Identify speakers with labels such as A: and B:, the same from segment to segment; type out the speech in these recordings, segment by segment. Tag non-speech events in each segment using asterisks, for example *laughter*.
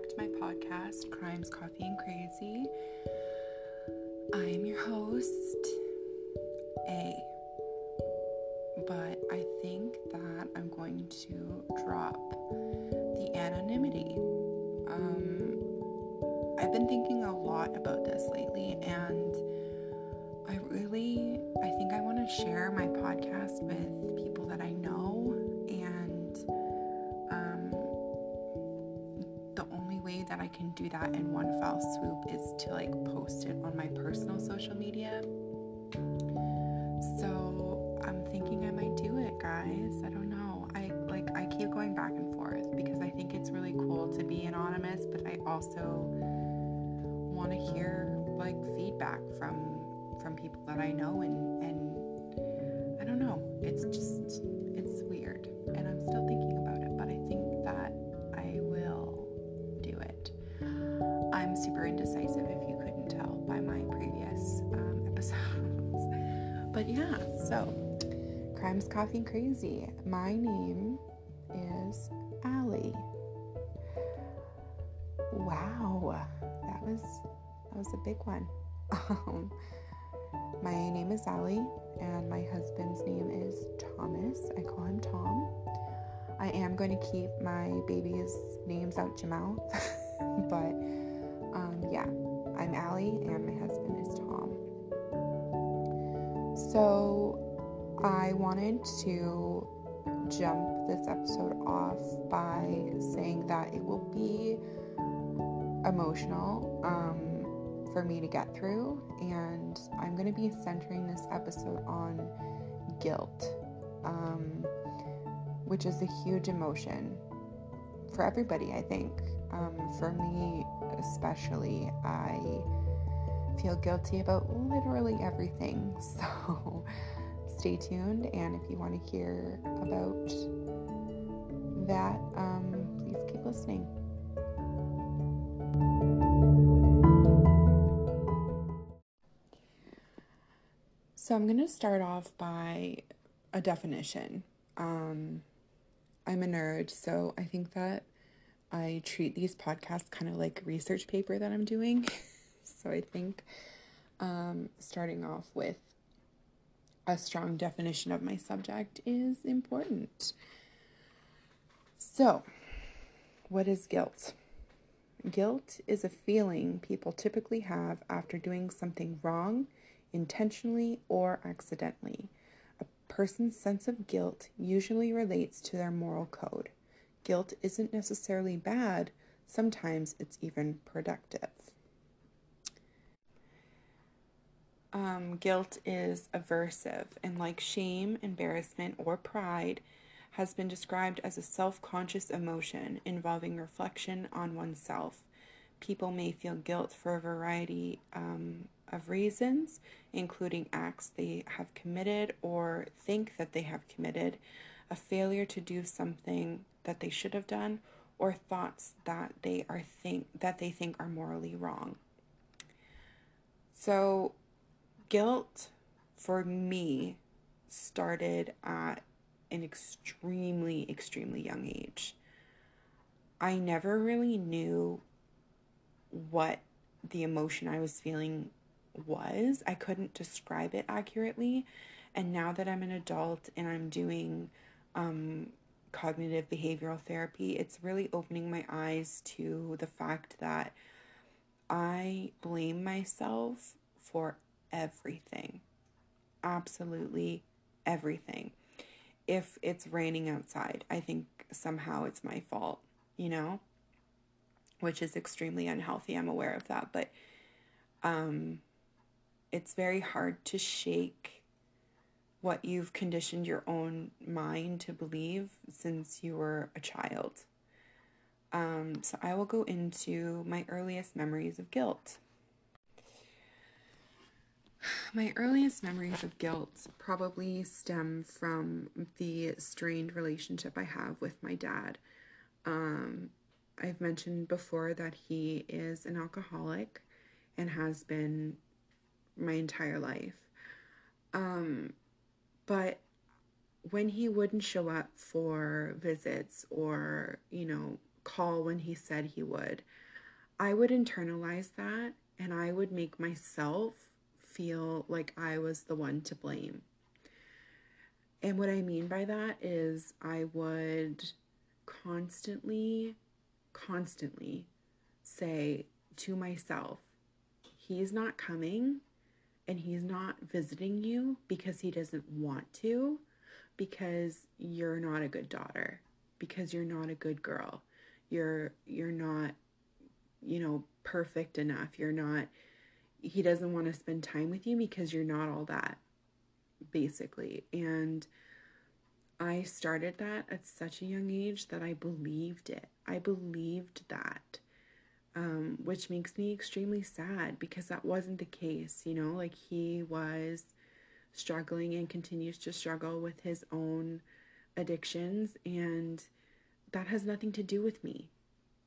A: back to my podcast, Crimes, Coffee, and Crazy. I am your host, A. But I think that I'm going to drop the anonymity. Um, I've been thinking a lot about this lately, and I really, I think I want to share my podcast with people that I know, can do that in one fell swoop is to like post it on my personal social media. So I'm thinking I might do it, guys. I don't know. I like I keep going back and forth because I think it's really cool to be anonymous, but I also want to hear like feedback from from people that I know and and I don't know. It's just Coffee Crazy. My name is Allie. Wow, that was that was a big one. *laughs* Um, my name is Allie, and my husband's name is Thomas. I call him Tom. I am going to keep my baby's names out your mouth, *laughs* but um, yeah, I'm Allie, and my husband is Tom. So I wanted to jump this episode off by saying that it will be emotional um, for me to get through, and I'm going to be centering this episode on guilt, um, which is a huge emotion for everybody, I think. Um, for me, especially, I feel guilty about literally everything. *laughs* So stay tuned, and if you want to hear about that, um, please keep listening. So I'm going to start off by a definition. Um, I'm a nerd, so I think that I treat these podcasts kind of like research paper that I'm doing. *laughs* so I think um, starting off with a strong definition of my subject is important. So, what is guilt? Guilt is a feeling people typically have after doing something wrong, intentionally or accidentally. A person's sense of guilt usually relates to their moral code. Guilt isn't necessarily bad, sometimes it's even productive. Um, guilt is aversive, and like shame, embarrassment, or pride, has been described as a self conscious emotion involving reflection on oneself. People may feel guilt for a variety um, of reasons, including acts they have committed or think that they have committed, a failure to do something that they should have done, or thoughts that they are think that they think are morally wrong. So guilt for me started at an extremely, extremely young age. I never really knew what the emotion I was feeling was. I couldn't describe it accurately. And now that I'm an adult and I'm doing um, cognitive behavioral therapy, it's really opening my eyes to the fact that I blame myself for everything. Absolutely everything. If it's raining outside, I think somehow it's my fault, you know? Which is extremely unhealthy. I'm aware of that, but um it's very hard to shake what you've conditioned your own mind to believe since you were a child. Um, so I will go into my earliest memories of guilt. My earliest memories of guilt probably stem from the strained relationship I have with my dad. Um, I've mentioned before that he is an alcoholic and has been my entire life. Um, but when he wouldn't show up for visits or, you know, call when he said he would, I would internalize that and I would make myself feel like I was the one to blame. And what I mean by that is I would constantly, constantly say to myself, he's not coming and he's not visiting you because he doesn't want to, because you're not a good daughter, because you're not a good girl. You're you're not you know perfect enough. You're not he doesn't want to spend time with you because you're not all that basically. And I started that at such a young age that I believed it. I believed that um, which makes me extremely sad because that wasn't the case. You know, like he was struggling and continues to struggle with his own addictions, and that has nothing to do with me.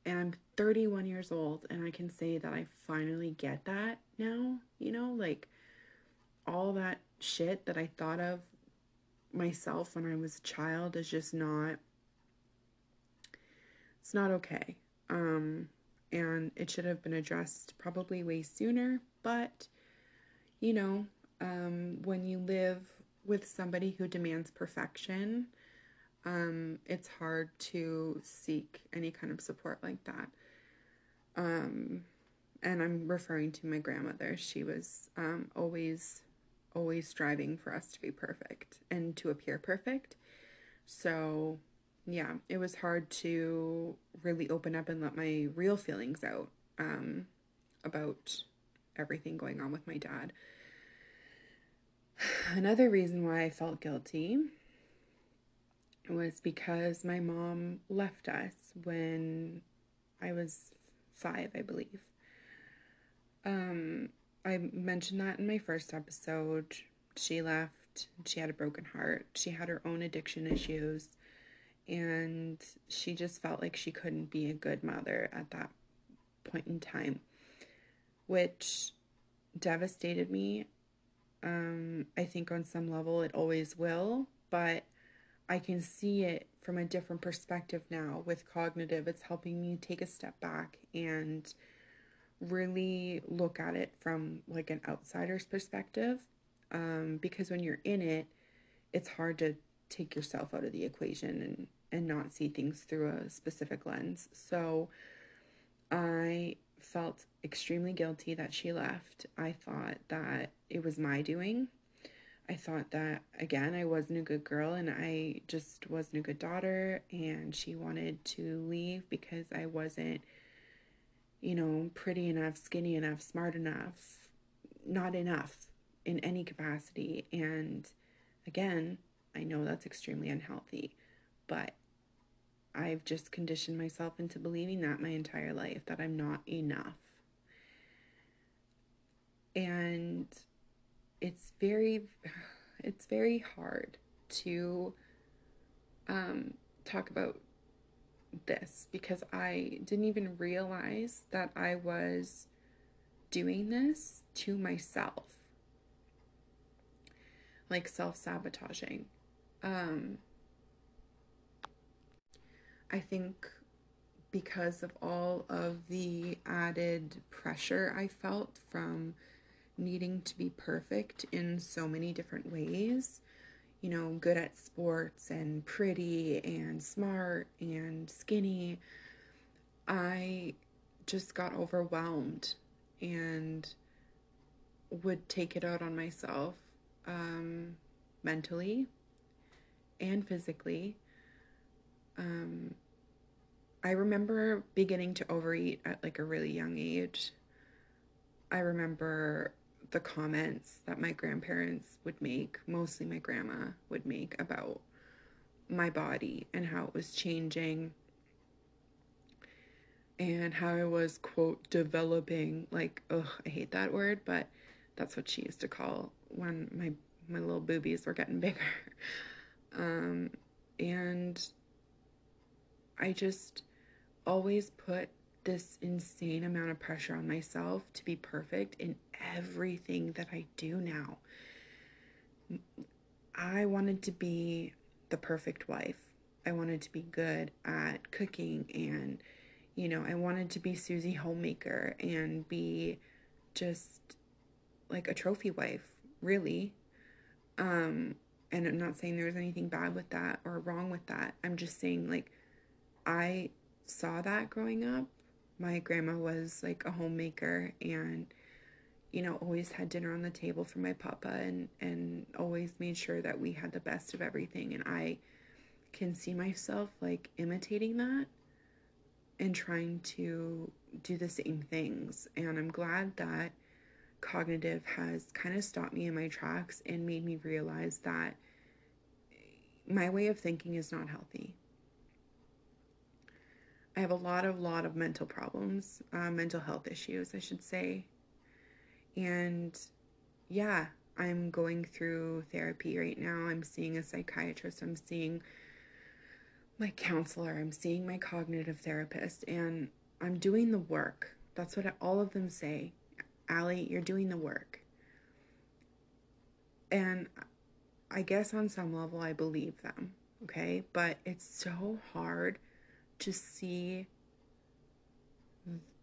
A: And I'm 31 years old, and I can say that I finally get that now. You know, like all that shit that I thought of myself when I was a child is just not it's not okay. Um and it should have been addressed probably way sooner. But, you know, um, when you live with somebody who demands perfection, um, it's hard to seek any kind of support like that. Um, and I'm referring to my grandmother. She was um, always, always striving for us to be perfect and to appear perfect. So yeah, it was hard to really open up and let my real feelings out um, about everything going on with my dad. *sighs* Another reason why I felt guilty was because my mom left us when I was five, I believe. Um, I mentioned that in my first episode. She left, she had a broken heart, she had her own addiction issues and she just felt like she couldn't be a good mother at that point in time, which devastated me. Um, I think on some level it always will, but I can see it from a different perspective now with cognitive. It's helping me take a step back and really look at it from like an outsider's perspective. Um, because when you're in it, it's hard to take yourself out of the equation and and not see things through a specific lens. So I felt extremely guilty that she left. I thought that it was my doing. I thought that again I wasn't a good girl and I just wasn't a good daughter and she wanted to leave because I wasn't you know pretty enough, skinny enough, smart enough, not enough in any capacity and again I know that's extremely unhealthy, but I've just conditioned myself into believing that my entire life that I'm not enough. And it's very it's very hard to um, talk about this because I didn't even realize that I was doing this to myself. Like self sabotaging. Um, I think because of all of the added pressure I felt from needing to be perfect in so many different ways, you know, good at sports and pretty and smart and skinny, I just got overwhelmed and would take it out on myself um, mentally and physically. Um, I remember beginning to overeat at like a really young age. I remember the comments that my grandparents would make, mostly my grandma would make about my body and how it was changing and how I was, quote, developing. Like, ugh, I hate that word, but that's what she used to call when my, my little boobies were getting *laughs* bigger. Um, and I just always put this insane amount of pressure on myself to be perfect in everything that I do now. I wanted to be the perfect wife. I wanted to be good at cooking and, you know, I wanted to be Susie Homemaker and be just like a trophy wife, really. Um, and I'm not saying there was anything bad with that or wrong with that. I'm just saying, like, I saw that growing up. My grandma was like a homemaker and, you know, always had dinner on the table for my papa and, and always made sure that we had the best of everything. And I can see myself like imitating that and trying to do the same things. And I'm glad that cognitive has kind of stopped me in my tracks and made me realize that my way of thinking is not healthy. I have a lot of lot of mental problems, uh, mental health issues, I should say, and yeah, I'm going through therapy right now. I'm seeing a psychiatrist. I'm seeing my counselor. I'm seeing my cognitive therapist, and I'm doing the work. That's what all of them say. Allie, you're doing the work. And I guess on some level I believe them, okay? But it's so hard to see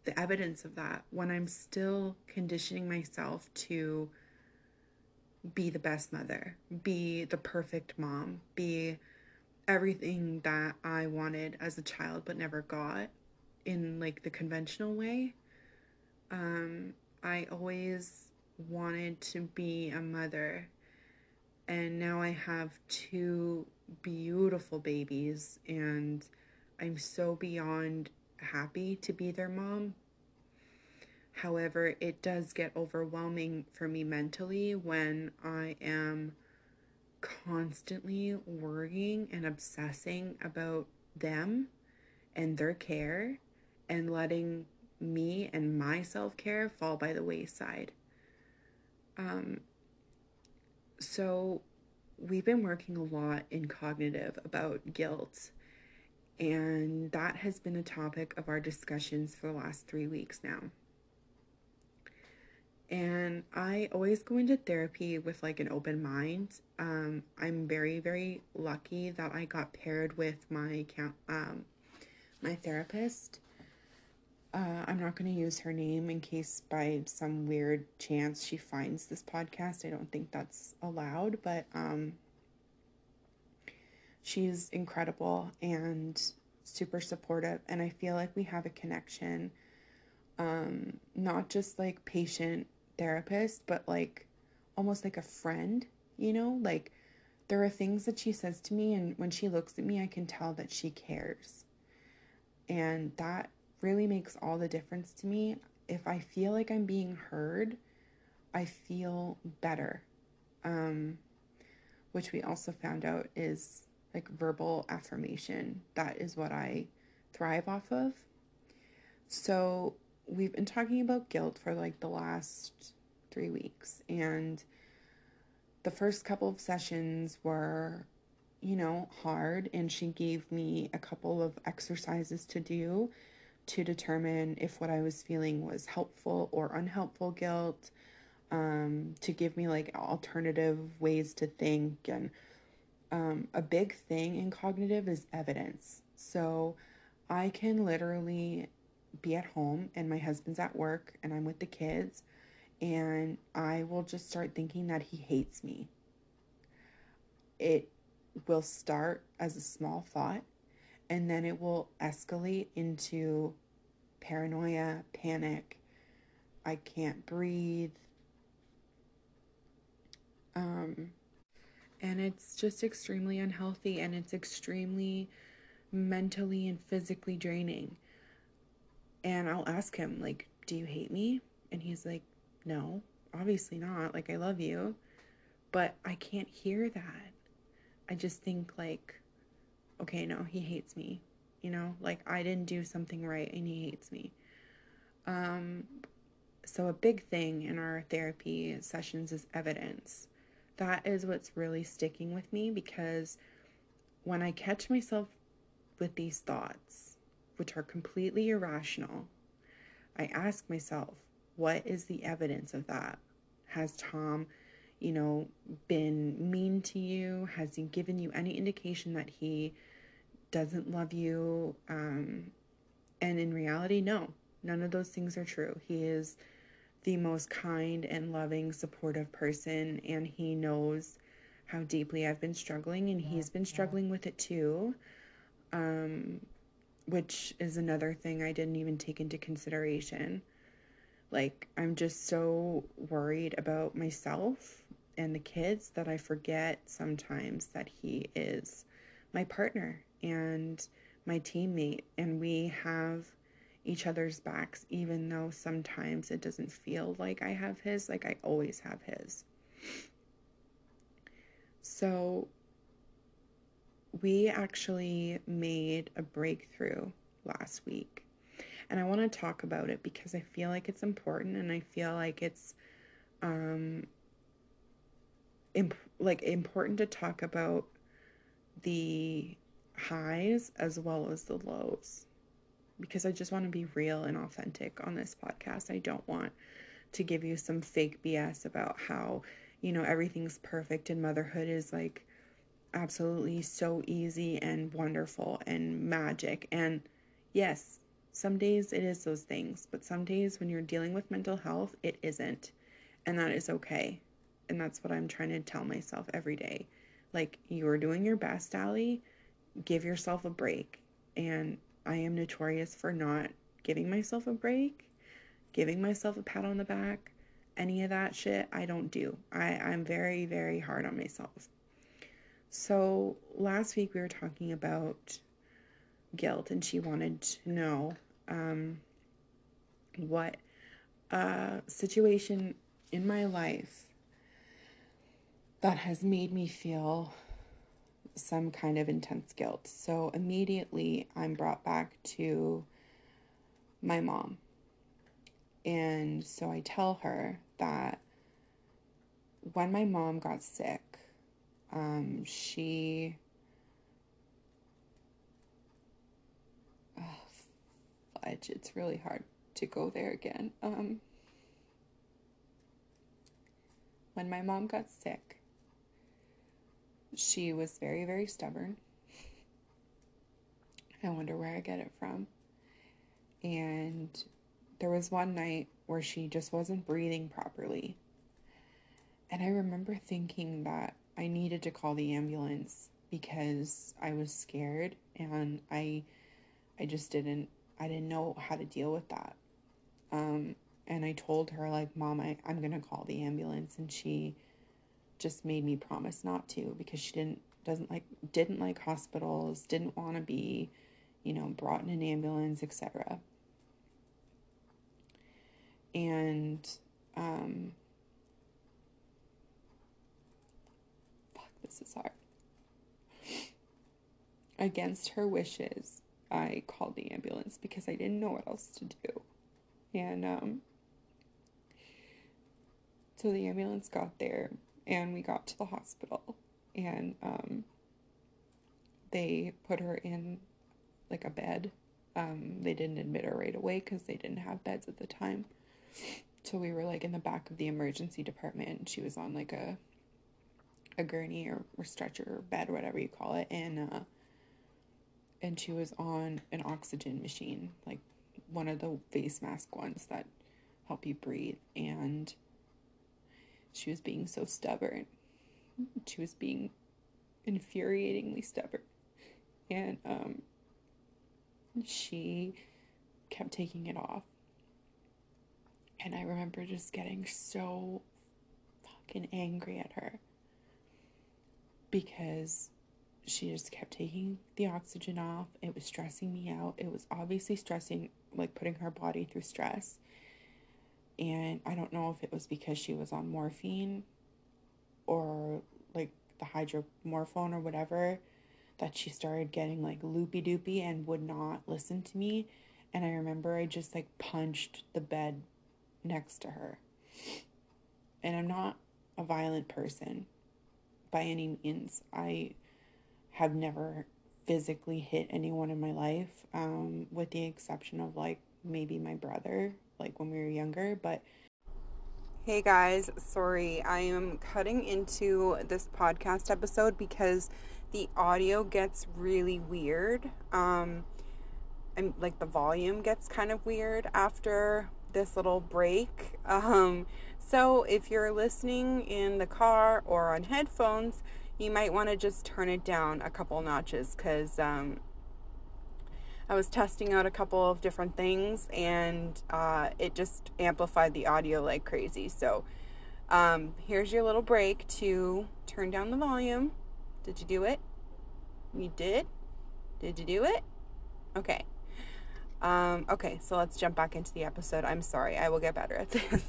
A: the evidence of that when I'm still conditioning myself to be the best mother, be the perfect mom, be everything that I wanted as a child but never got in like the conventional way. Um, I always wanted to be a mother, and now I have two beautiful babies, and I'm so beyond happy to be their mom. However, it does get overwhelming for me mentally when I am constantly worrying and obsessing about them and their care and letting me and my self care fall by the wayside. Um, so, we've been working a lot in cognitive about guilt, and that has been a topic of our discussions for the last three weeks now. And I always go into therapy with like an open mind. Um, I'm very, very lucky that I got paired with my count, um, my therapist uh, I'm not going to use her name in case by some weird chance she finds this podcast. I don't think that's allowed, but um, she's incredible and super supportive. And I feel like we have a connection, um, not just like patient therapist, but like almost like a friend, you know? Like there are things that she says to me, and when she looks at me, I can tell that she cares. And that really makes all the difference to me. If I feel like I'm being heard, I feel better. Um, which we also found out is like verbal affirmation. That is what I thrive off of. So we've been talking about guilt for like the last three weeks. And the first couple of sessions were, you know, hard. And she gave me a couple of exercises to do to determine if what I was feeling was helpful or unhelpful guilt, um, to give me like alternative ways to think. And um, a big thing in cognitive is evidence. So I can literally be at home and my husband's at work and I'm with the kids and I will just start thinking that he hates me. It will start as a small thought and then it will escalate into paranoia, panic. I can't breathe. Um, and it's just extremely unhealthy and it's extremely mentally and physically draining. And I'll ask him, like, do you hate me? And he's like, no, obviously not. Like, I love you. But I can't hear that. I just think, like, okay, no, he hates me. You know, like I didn't do something right and he hates me. Um, so, a big thing in our therapy sessions is evidence. That is what's really sticking with me because when I catch myself with these thoughts, which are completely irrational, I ask myself, what is the evidence of that? Has Tom, you know, been mean to you? Has he given you any indication that he doesn't love you. Um, and in reality, no, none of those things are true. He is the most kind and loving, supportive person, and he knows how deeply I've been struggling, and he's been struggling with it too. Um, which is another thing I didn't even take into consideration. Like, I'm just so worried about myself and the kids that I forget sometimes that he is my partner and my teammate, and we have each other's backs, even though sometimes it doesn't feel like I have his, like I always have his. So, we actually made a breakthrough last week. And I want to talk about it because I feel like it's important and I feel like it's um imp- like important to talk about the highs as well as the lows because I just want to be real and authentic on this podcast. I don't want to give you some fake BS about how, you know, everything's perfect and motherhood is like absolutely so easy and wonderful and magic. And yes, some days it is those things, but some days when you're dealing with mental health, it isn't. And that is okay. And that's what I'm trying to tell myself every day. Like, you are doing your best, Allie. Give yourself a break. And I am notorious for not giving myself a break, giving myself a pat on the back. Any of that shit, I don't do. I, I'm very, very hard on myself. So last week we were talking about guilt, and she wanted to know um, what situation in my life that has made me feel some kind of intense guilt. So immediately I'm brought back to my mom. And so I tell her that when my mom got sick, um, she. Oh, fudge, it's really hard to go there again. Um, when my mom got sick, she was very, very stubborn. I wonder where I get it from. And there was one night where she just wasn't breathing properly. And I remember thinking that I needed to call the ambulance because I was scared and I I just didn't I didn't know how to deal with that. Um, and I told her like, "Mom, I, I'm gonna call the ambulance," and she just made me promise not to because she didn't doesn't like didn't like hospitals, didn't want to be, you know, brought in an ambulance, etc. And um, this is hard. Against her wishes, I called the ambulance because I didn't know what else to do. And um, so the ambulance got there and we got to the hospital and um, they put her in like a bed. Um, they didn't admit her right away because they didn't have beds at the time. So we were like in the back of the emergency department and she was on like a a gurney or, or stretcher or bed whatever you call it and uh and she was on an oxygen machine like one of the face mask ones that help you breathe and she was being so stubborn she was being infuriatingly stubborn and um she kept taking it off and i remember just getting so fucking angry at her because she just kept taking the oxygen off. It was stressing me out. It was obviously stressing, like putting her body through stress. And I don't know if it was because she was on morphine or like the hydromorphone or whatever that she started getting like loopy doopy and would not listen to me. And I remember I just like punched the bed next to her. And I'm not a violent person by any means. I have never physically hit anyone in my life, um, with the exception of like maybe my brother, like when we were younger. But Hey guys, sorry. I am cutting into this podcast episode because the audio gets really weird. Um and like the volume gets kind of weird after this little break. *laughs* Um so if you're listening in the car or on headphones, you might want to just turn it down a couple notches cuz um I was testing out a couple of different things and uh, it just amplified the audio like crazy. So um, here's your little break to turn down the volume. Did you do it? You did? Did you do it? Okay. Um, okay, so let's jump back into the episode. I'm sorry, I will get better at *laughs* this.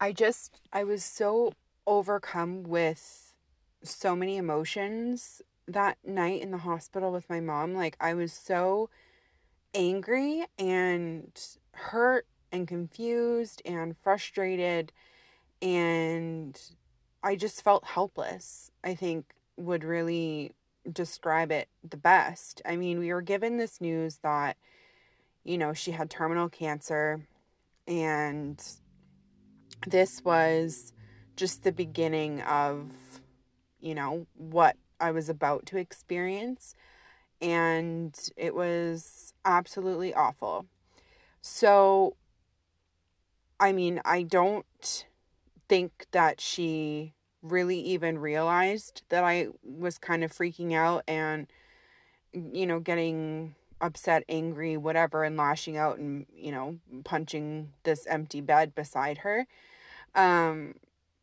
A: I just, I was so overcome with so many emotions that night in the hospital with my mom, like I was so angry and hurt and confused and frustrated and I just felt helpless. I think would really describe it the best. I mean, we were given this news that you know, she had terminal cancer and this was just the beginning of you know what I was about to experience. And it was absolutely awful. So, I mean, I don't think that she really even realized that I was kind of freaking out and, you know, getting upset, angry, whatever, and lashing out and, you know, punching this empty bed beside her. Um,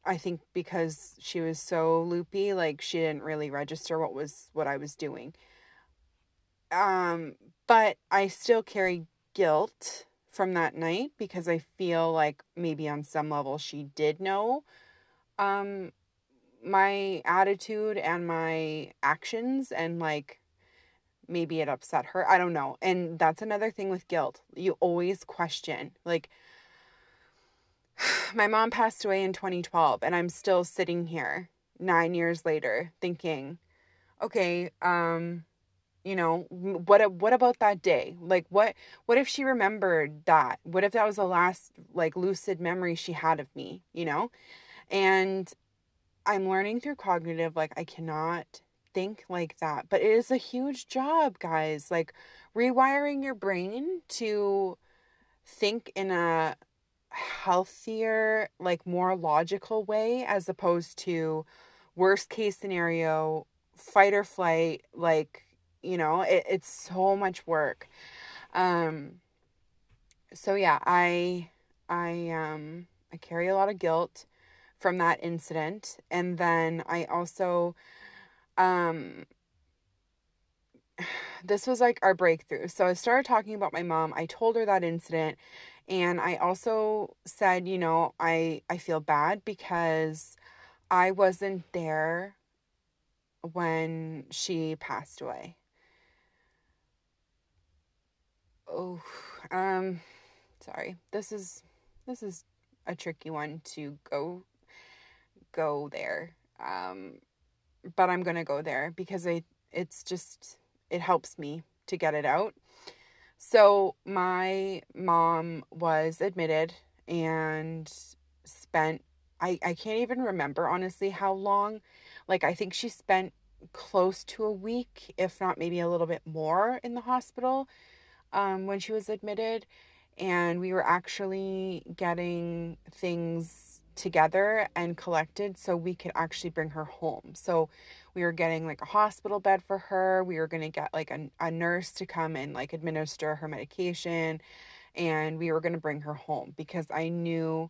A: I think because she was so loopy, like she didn't really register what was what I was doing. Um, but I still carry guilt from that night because I feel like maybe on some level she did know um my attitude and my actions and like maybe it upset her. I don't know. And that's another thing with guilt. You always question like *sighs* my mom passed away in 2012 and I'm still sitting here 9 years later thinking okay um you know what what about that day? Like what what if she remembered that? What if that was the last like lucid memory she had of me you know? And i'm learning through cognitive like i cannot think like that but it is a huge job guys like rewiring your brain to think in a healthier, like more logical way as opposed to worst case scenario, fight or flight, like, you know, it, it's so much work. Um so yeah, I I um I carry a lot of guilt from that incident and then I also um *sighs* this was like our breakthrough. So I started talking about my mom. I told her that incident and I also said, you know, I I feel bad because I wasn't there when she passed away. Oh, um sorry. This is this is a tricky one to go go there. Um but I'm to go there because I it's just it helps me to get it out. So, my mom was admitted and spent, I, I can't even remember honestly how long. Like, I think she spent close to a week, if not maybe a little bit more, in the hospital um, when she was admitted. And we were actually getting things together and collected so we could actually bring her home. So, we were getting like a hospital bed for her. We were going to get like a, a nurse to come and like administer her medication. And we were going to bring her home because I knew,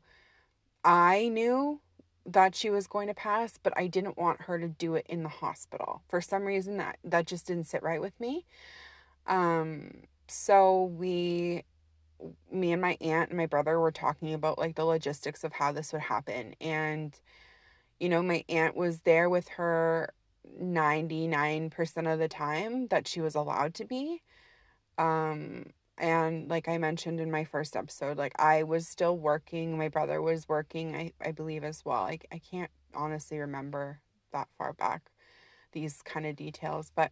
A: I knew that she was going to pass, but I didn't want her to do it in the hospital. For some reason that that just didn't sit right with me. Um so we me and my aunt and my brother were talking about like the logistics of how this would happen and you know my aunt was there with her 99% of the time that she was allowed to be. Um, and like I mentioned in my first episode, like I was still working, my brother was working, I, I believe as well. Like I can't honestly remember that far back these kind of details, but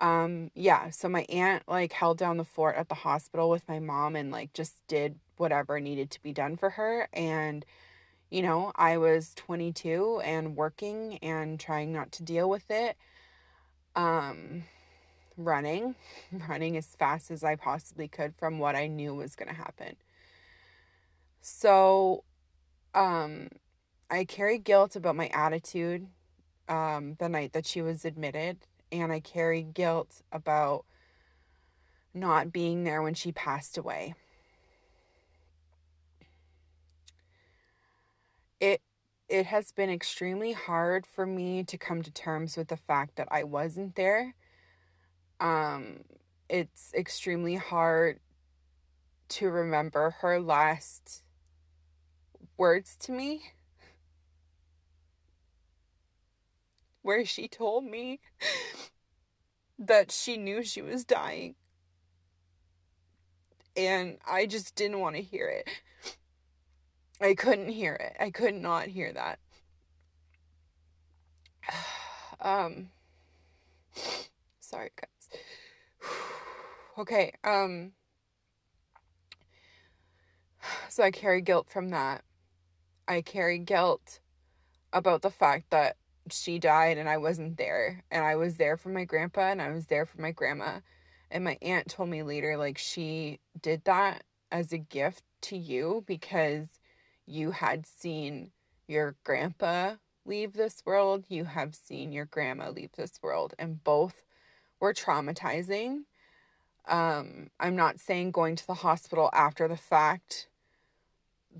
A: um yeah, so my aunt like held down the fort at the hospital with my mom and like just did whatever needed to be done for her. And, you know, I was 22 and working and trying not to deal with it. Um, running, *laughs* running as fast as I possibly could from what I knew was going to happen. So, um, I carry guilt about my attitude um, the night that she was admitted, and I carry guilt about not being there when she passed away. It it has been extremely hard for me to come to terms with the fact that I wasn't there. Um it's extremely hard to remember her last words to me where she told me that she knew she was dying and I just didn't want to hear it. I couldn't hear it. I could not hear that. *sighs* um sorry guys. *sighs* okay, um so I carry guilt from that. I carry guilt about the fact that she died and I wasn't there. And I was there for my grandpa and I was there for my grandma. And my aunt told me later, like, she did that as a gift to you because you had seen your grandpa leave this world, you have seen your grandma leave this world, and both were traumatizing. Um, I'm not saying going to the hospital after the fact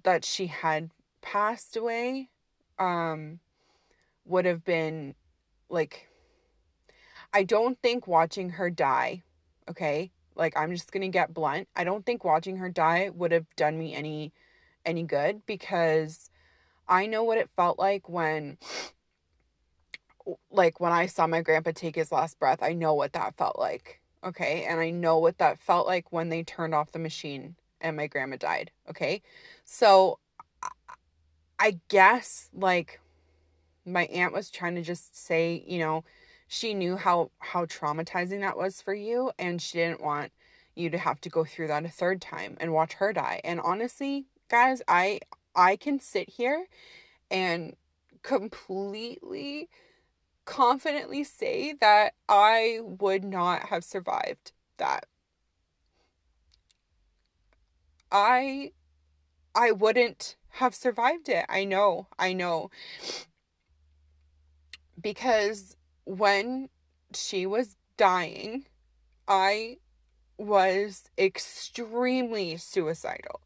A: that she had passed away um, would have been like, I don't think watching her die okay? Like I'm just to get blunt. I don't think watching her die would have done me any any good because I know what it felt like when like when I saw my grandpa take his last breath. I know what that felt like. Okay? And I know what that felt like when they turned off the machine and my grandma died, okay? So I guess like my aunt was trying to just say, you know, she knew how how traumatizing that was for you and she didn't want you to have to go through that a third time and watch her die. And honestly, guys, I I can sit here and completely confidently say that I would not have survived that. I I wouldn't have survived it. I know. I know. Because when she was dying, I was extremely suicidal.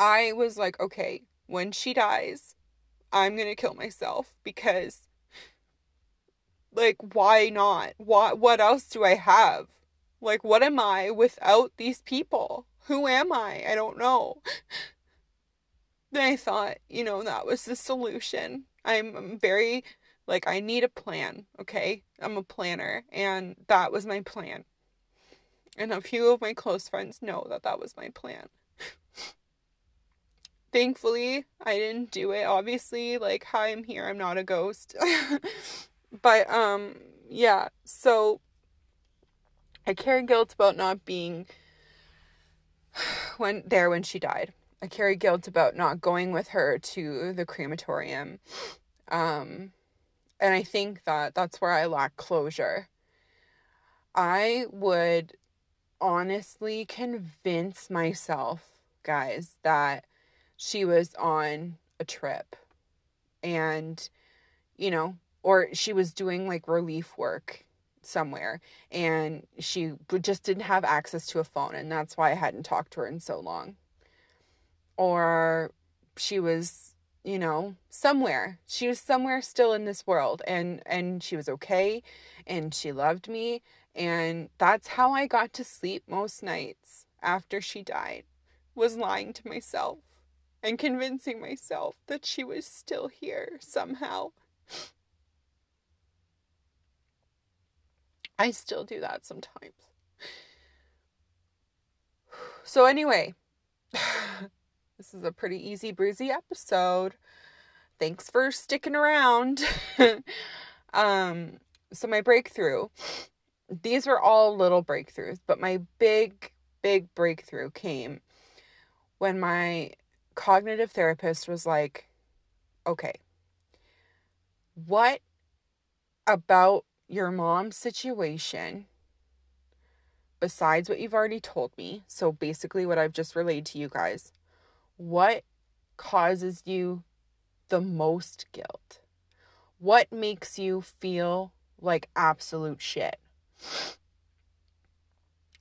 A: I was like, okay, when she dies, I'm going to kill myself because like why not? What what else do I have? Like what am I without these people? Who am I? I don't know. *laughs* then I thought, you know, that was the solution. I'm very like, I need a plan, okay? I'm a planner, and that was my plan. And a few of my close friends know that that was my plan. *laughs* Thankfully, I didn't do it. Obviously, like, hi, I'm here. I'm not a ghost. *laughs* but, um, yeah. So, I carry guilt about not being *sighs* when there when she died. I carry guilt about not going with her to the crematorium. Um, and I think that that's where I lack closure. I would honestly convince myself, guys, that she was on a trip and, you know, or she was doing like relief work somewhere and she just didn't have access to a phone and that's why I hadn't talked to her in so long. Or she was you know somewhere she was somewhere still in this world and and she was okay and she loved me and that's how i got to sleep most nights after she died was lying to myself and convincing myself that she was still here somehow i still do that sometimes *sighs* so anyway *sighs* This is a pretty easy breezy episode. Thanks for sticking around. *laughs* um, so my breakthrough. These were all little breakthroughs, but my big, big breakthrough came when my cognitive therapist was like, okay, what about your mom's situation, besides what you've already told me, so basically what I've just relayed to you guys, what causes you the most guilt? What makes you feel like absolute shit?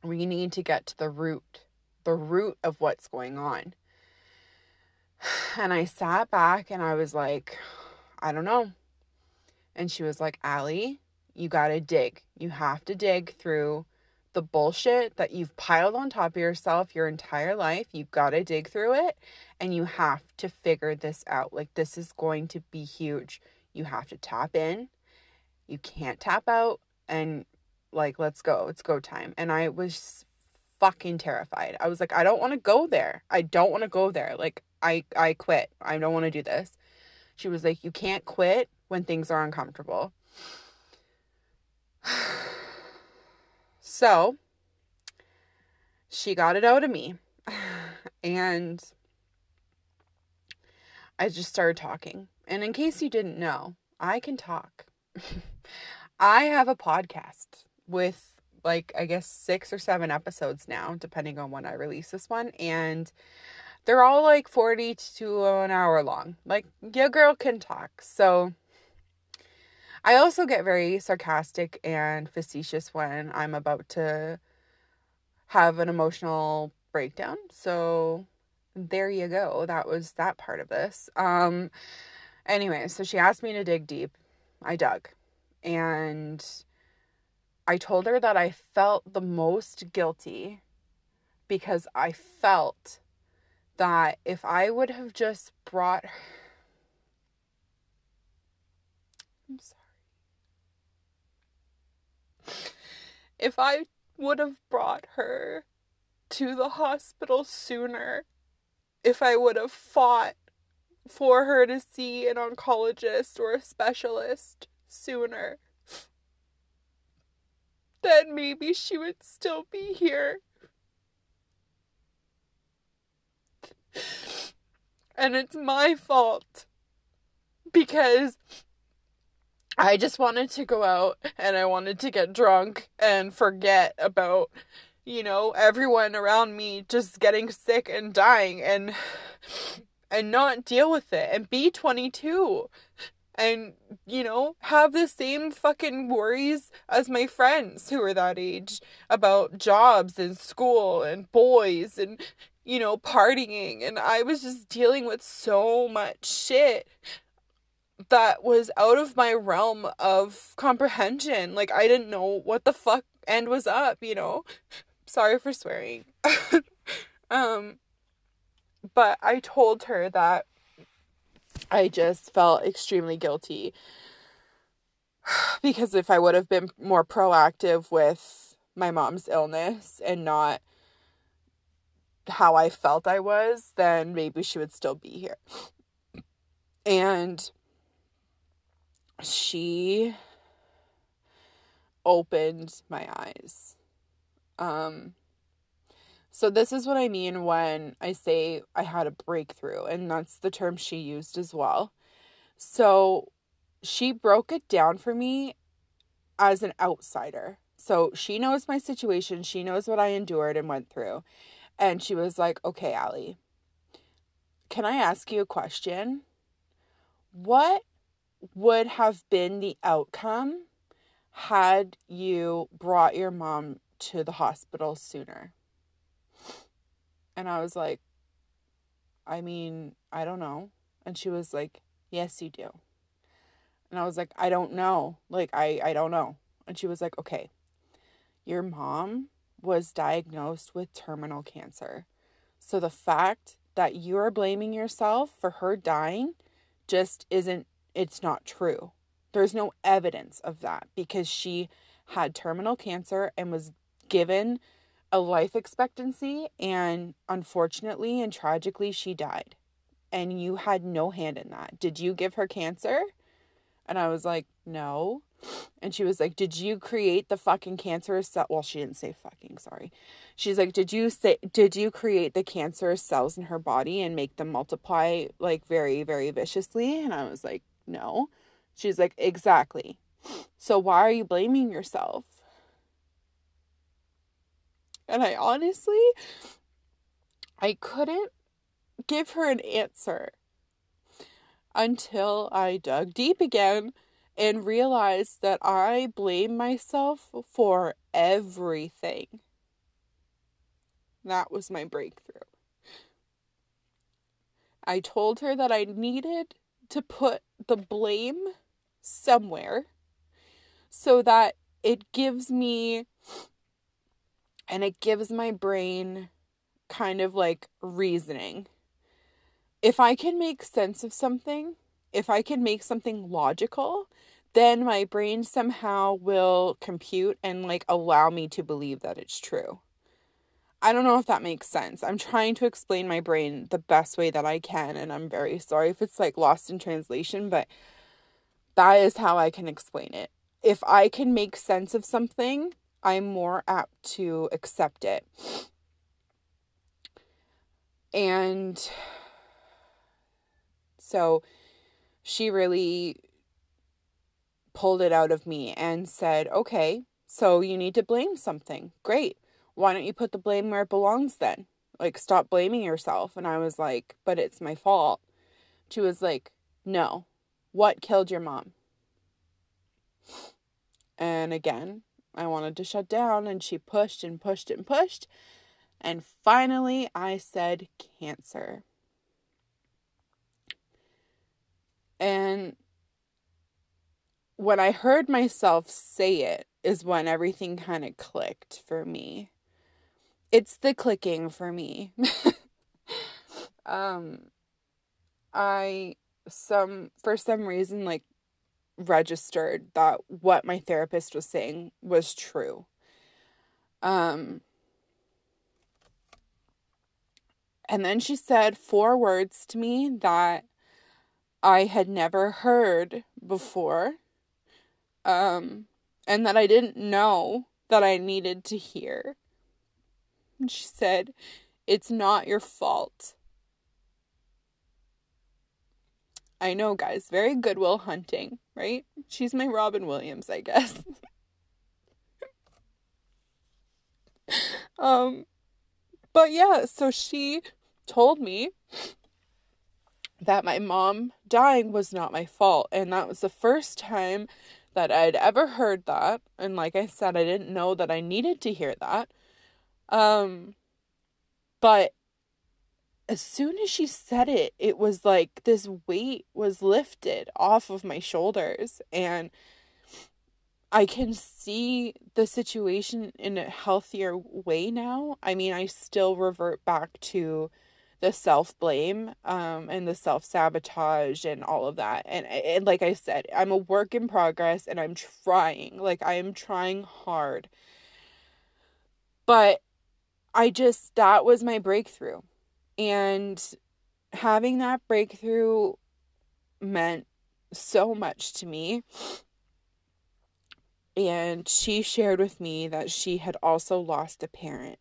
A: We need to get to the root, the root of what's going on. And I sat back and I was like, I don't know. And she was like, Allie, you got to dig. You have to dig through the bullshit that you've piled on top of yourself your entire life. You've got to dig through it and you have to figure this out. Like, this is going to be huge. You have to tap in, you can't tap out, and like, let's go. It's go time. And I was fucking terrified. I was like, I don't want to go there. I don't want to go there. Like, I, I quit. I don't want to do this. She was like, You can't quit when things are uncomfortable. *sighs* So she got it out of me. *sighs* And I just started talking. And in case you didn't know, I can talk. *laughs* I have a podcast with like I guess 6 or 7 episodes now depending on when I release this one and they're all like 40 to an hour long. Like your girl can talk. So I also get very sarcastic and facetious when I'm about to have an emotional breakdown. So there you go. That was that part of this. Um anyway, so she asked me to dig deep. I dug. And I told her that I felt the most guilty because I felt that if I would have just brought I'm sorry. if I would have brought her to the hospital sooner, if I would have fought for her to see an oncologist or a specialist sooner, then maybe she would still be here. And it's my fault because I just wanted to go out and I wanted to get drunk and forget about, you know, everyone around me just getting sick and dying and and not deal with it and be 22 and you know have the same fucking worries as my friends who are that age about jobs and school and boys and you know partying and I was just dealing with so much shit that was out of my realm of comprehension. Like I didn't know what the fuck end was up, you know. Sorry for swearing. *laughs* um but I told her that I just felt extremely guilty *sighs* because if I would have been more proactive with my mom's illness and not how I felt I was, then maybe she would still be here. And she opened my eyes. Um, so, this is what I mean when I say I had a breakthrough, and that's the term she used as well. So, she broke it down for me as an outsider. So, she knows my situation, she knows what I endured and went through. And she was like, Okay, Allie, can I ask you a question? What would have been the outcome had you brought your mom to the hospital sooner? And I was like, I mean, I don't know. And she was like, Yes, you do. And I was like, I don't know. Like, I, I don't know. And she was like, Okay, your mom was diagnosed with terminal cancer. So the fact that you are blaming yourself for her dying just isn't it's not true. There's no evidence of that because she had terminal cancer and was given a life expectancy and unfortunately and tragically she died. And you had no hand in that. Did you give her cancer? And I was like, "No." And she was like, Did you create the fucking cancerous cell? Well, she didn't say fucking, sorry. She's like, Did you say, did you create the cancerous cells in her body and make them multiply like very, very viciously? And I was like, No. She's like, Exactly. So why are you blaming yourself? And I honestly, I couldn't give her an answer until I dug deep again and realized that I blame myself for everything. That was my breakthrough. I told her that I needed to put the blame somewhere so that it gives me and it gives my brain kind of like reasoning. If I can make sense of something, if I can make something logical, then my brain somehow will compute and like allow me to believe that it's true. I don't know if that makes sense. I'm trying to explain my brain the best way that I can, and I'm very sorry if it's like lost in translation, but that is how I can explain it. If I can make sense of something, I'm more apt to accept it. And so she really pulled it out of me and said, okay, so you need to blame something. Great. Why don't you put the blame where it belongs then? Like, stop blaming yourself. And I was like, but it's my fault. She was like, no. What killed your mom? And again, I wanted to shut down, and she pushed and pushed and pushed. And finally, I said cancer. And when I heard myself say it is when everything kind of clicked for me. It's the clicking for me. *laughs* um I some for some reason like registered that what my therapist was saying was true. Um and then she said four words to me that I had never heard before um, and that I didn't know that I needed to hear. And she said, It's not your fault. I know, guys, very Goodwill Hunting, right? She's my Robin Williams, I guess. *laughs* um, but yeah, so she told me that my mom dying was not my fault. And that was the first time that I'd ever heard that. And like I said, I didn't know that I needed to hear that. Um, but as soon as she said it, it was like this weight was lifted off of my shoulders. And I can see the situation in a healthier way now. I mean, I still revert back to the self blame um, and the self sabotage and all of that. And, and like I said, I'm a work in progress and I'm trying. Like, I am trying hard. But I just, that was my breakthrough. And having that breakthrough meant so much to me. And she shared with me that she had also lost a parent.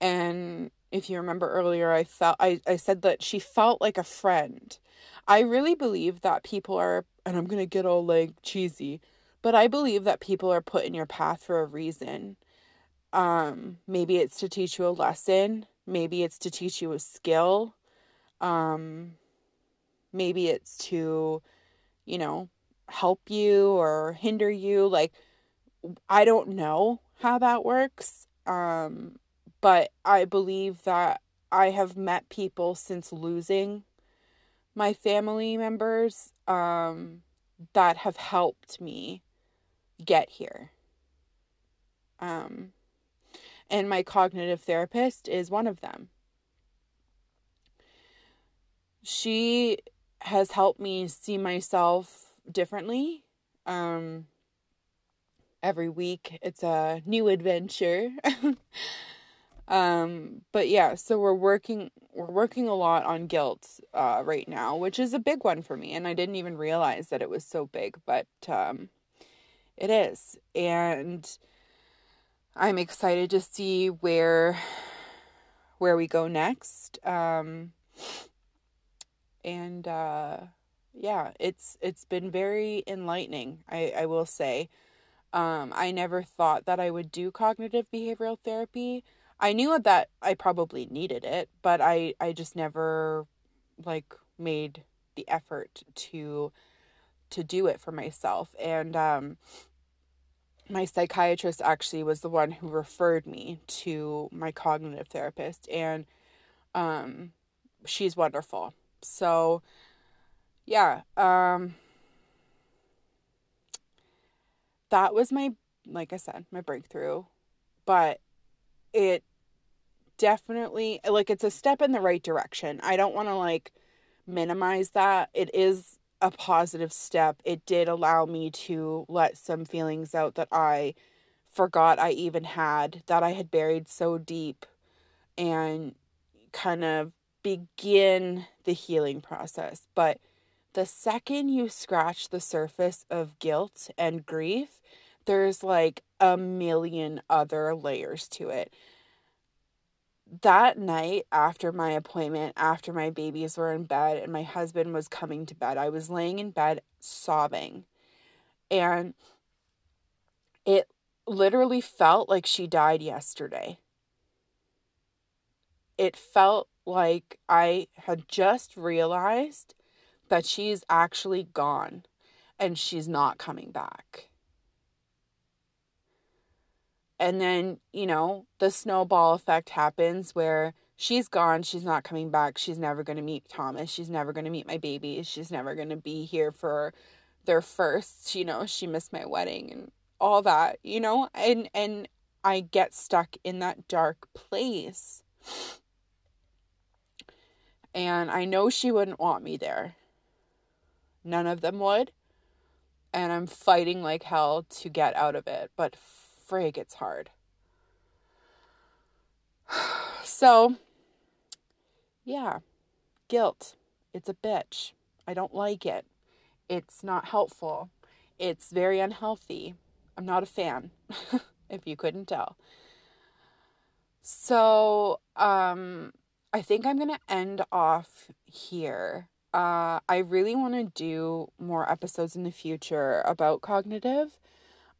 A: And if you remember earlier, I felt I, I said that she felt like a friend. I really believe that people are and I'm gonna get all like cheesy, but I believe that people are put in your path for a reason. Um, maybe it's to teach you a lesson, maybe it's to teach you a skill. Um, maybe it's to, you know, help you or hinder you. Like I don't know how that works. Um, but I believe that I have met people since losing my family members um, that have helped me get here. Um, and my cognitive therapist is one of them. She has helped me see myself differently. Um, every week, it's a new adventure. *laughs* um, but yeah, so we're working we're working a lot on guilt uh, right now, which is a big one for me, and I didn't even realize that it was so big, but um, it is, and I'm excited to see where where we go next. Um, and uh, yeah, it's it's been very enlightening. I I will say. Um, I never thought that I would do cognitive behavioral therapy. I knew that I probably needed it, but I I just never like made the effort to to do it for myself. And um my psychiatrist actually was the one who referred me to my cognitive therapist and um she's wonderful. So yeah, um that was my like I said, my breakthrough. But it definitely like it's a step in the right direction. I don't want to like minimize that. It is a positive step. It did allow me to let some feelings out that I forgot I even had, that I had buried so deep, and kind of begin the healing process. But the second you scratch the surface of guilt and grief, there's like a million other layers to it. That night after my appointment, after my babies were in bed and my husband was coming to bed, I was laying in bed sobbing. And it literally felt like she died yesterday. It felt like I had just realized that she's actually gone and she's not coming back. And then, you know, the snowball effect happens where she's gone, she's not coming back, she's never going to meet Thomas, she's never going to meet my babies, she's never going to be here for their first, you know, she missed my wedding and all that, you know? And and I get stuck in that dark place. And I know she wouldn't want me there. None of them would. And I'm fighting like hell to get out of it, but frig, it's hard. *sighs* So, yeah, guilt. It's a bitch. I don't like it. It's not helpful. It's very unhealthy. I'm not a fan, *laughs* if you couldn't tell. So, um, I think I'm going to end off here. Uh, I really want to do more episodes in the future about cognitive.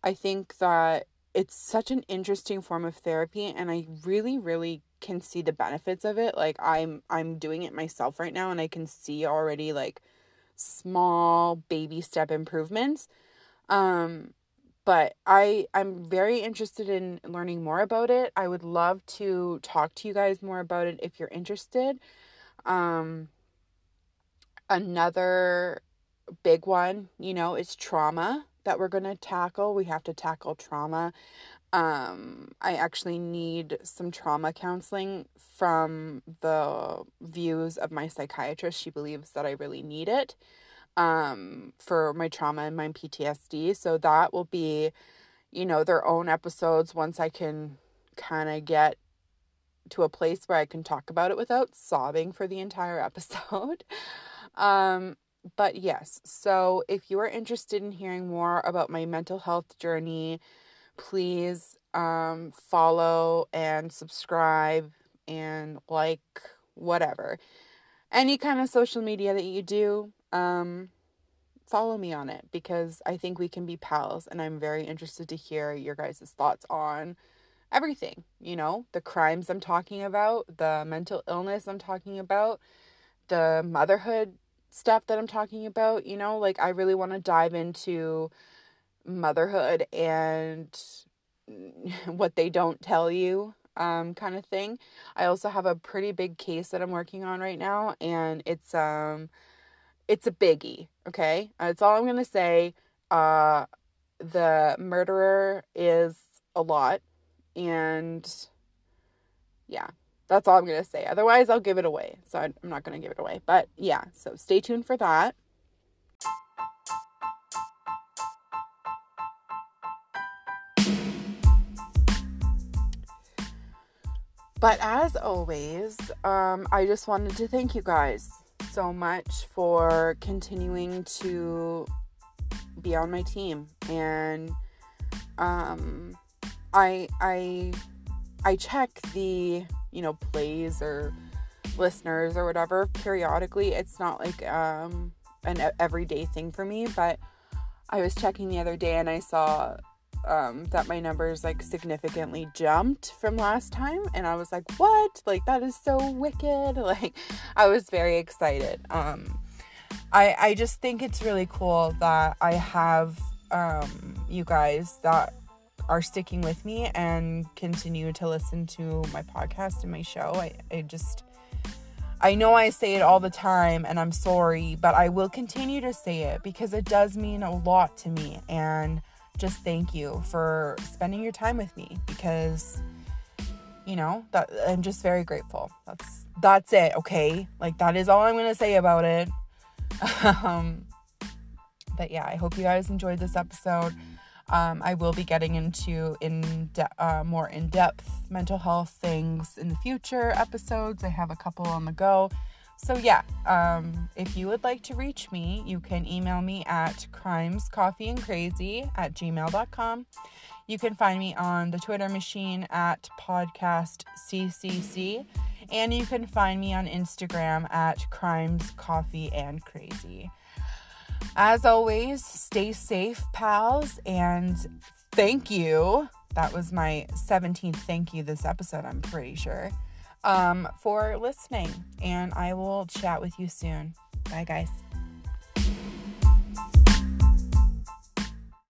A: I think that it's such an interesting form of therapy and I really really can see the benefits of it. Like I'm I'm doing it myself right now and I can see already like small baby step improvements. Um but I I'm very interested in learning more about it. I would love to talk to you guys more about it if you're interested. Um another big one, you know, is trauma that we're going to tackle. We have to tackle trauma. Um, I actually need some trauma counseling from the views of my psychiatrist. She believes that I really need it um, for my trauma and my PTSD. So that will be, you know, their own episodes once I can kind of get to a place where I can talk about it without sobbing for the entire *laughs* episode. um, but yes, so if you are interested in hearing more about my mental health journey, please um, follow and subscribe and like whatever. Any kind of social media that you do, um, follow me on it because I think we can be pals and I'm very interested to hear your guys' thoughts on everything, you know, the crimes I'm talking about, the mental illness I'm talking about, the motherhood stuff that I'm talking about, you know, like I really want to dive into motherhood and *laughs* what they don't tell you um kind of thing. I also have a pretty big case that I'm working on right now and it's um it's a biggie, okay? That's all I'm to say. Uh the murderer is a lot and yeah, that's all I'm going to say. Otherwise, I'll give it away. So I'm not going to give it away. But yeah, so stay tuned for that. But as always, um, I just wanted to thank you guys so much for continuing to be on my team and um, I I I check the you know plays or listeners or whatever periodically. It's not like um, an everyday thing for me, but I was checking the other day and I saw um, that my numbers like significantly jumped from last time, and I was like, "What? Like that is so wicked!" *laughs* Like I was very excited. Um, I I just think it's really cool that I have um, you guys that are sticking with me and continue to listen to my podcast and my show. I, I just, I know I say it all the time and I'm sorry, but I will continue to say it because it does mean a lot to me. And just thank you for spending your time with me because, you know, that I'm just very grateful. That's, that's it. Okay. Like that is all I'm to say about it. *laughs* um, but yeah, I hope you guys enjoyed this episode. Um, I will be getting into in de- uh, more in depth mental health things in the future episodes. I have a couple on the go. So, yeah, um, if you would like to reach me, you can email me at crimescoffeeandcrazy at gmail.com. You can find me on the Twitter machine at podcastccc, and you can find me on Instagram at crimescoffeeandcrazy. As always, stay safe, pals, and thank you. That was my 17th thank you this episode, I'm pretty sure, um, for listening. And I will chat with you soon. Bye, guys.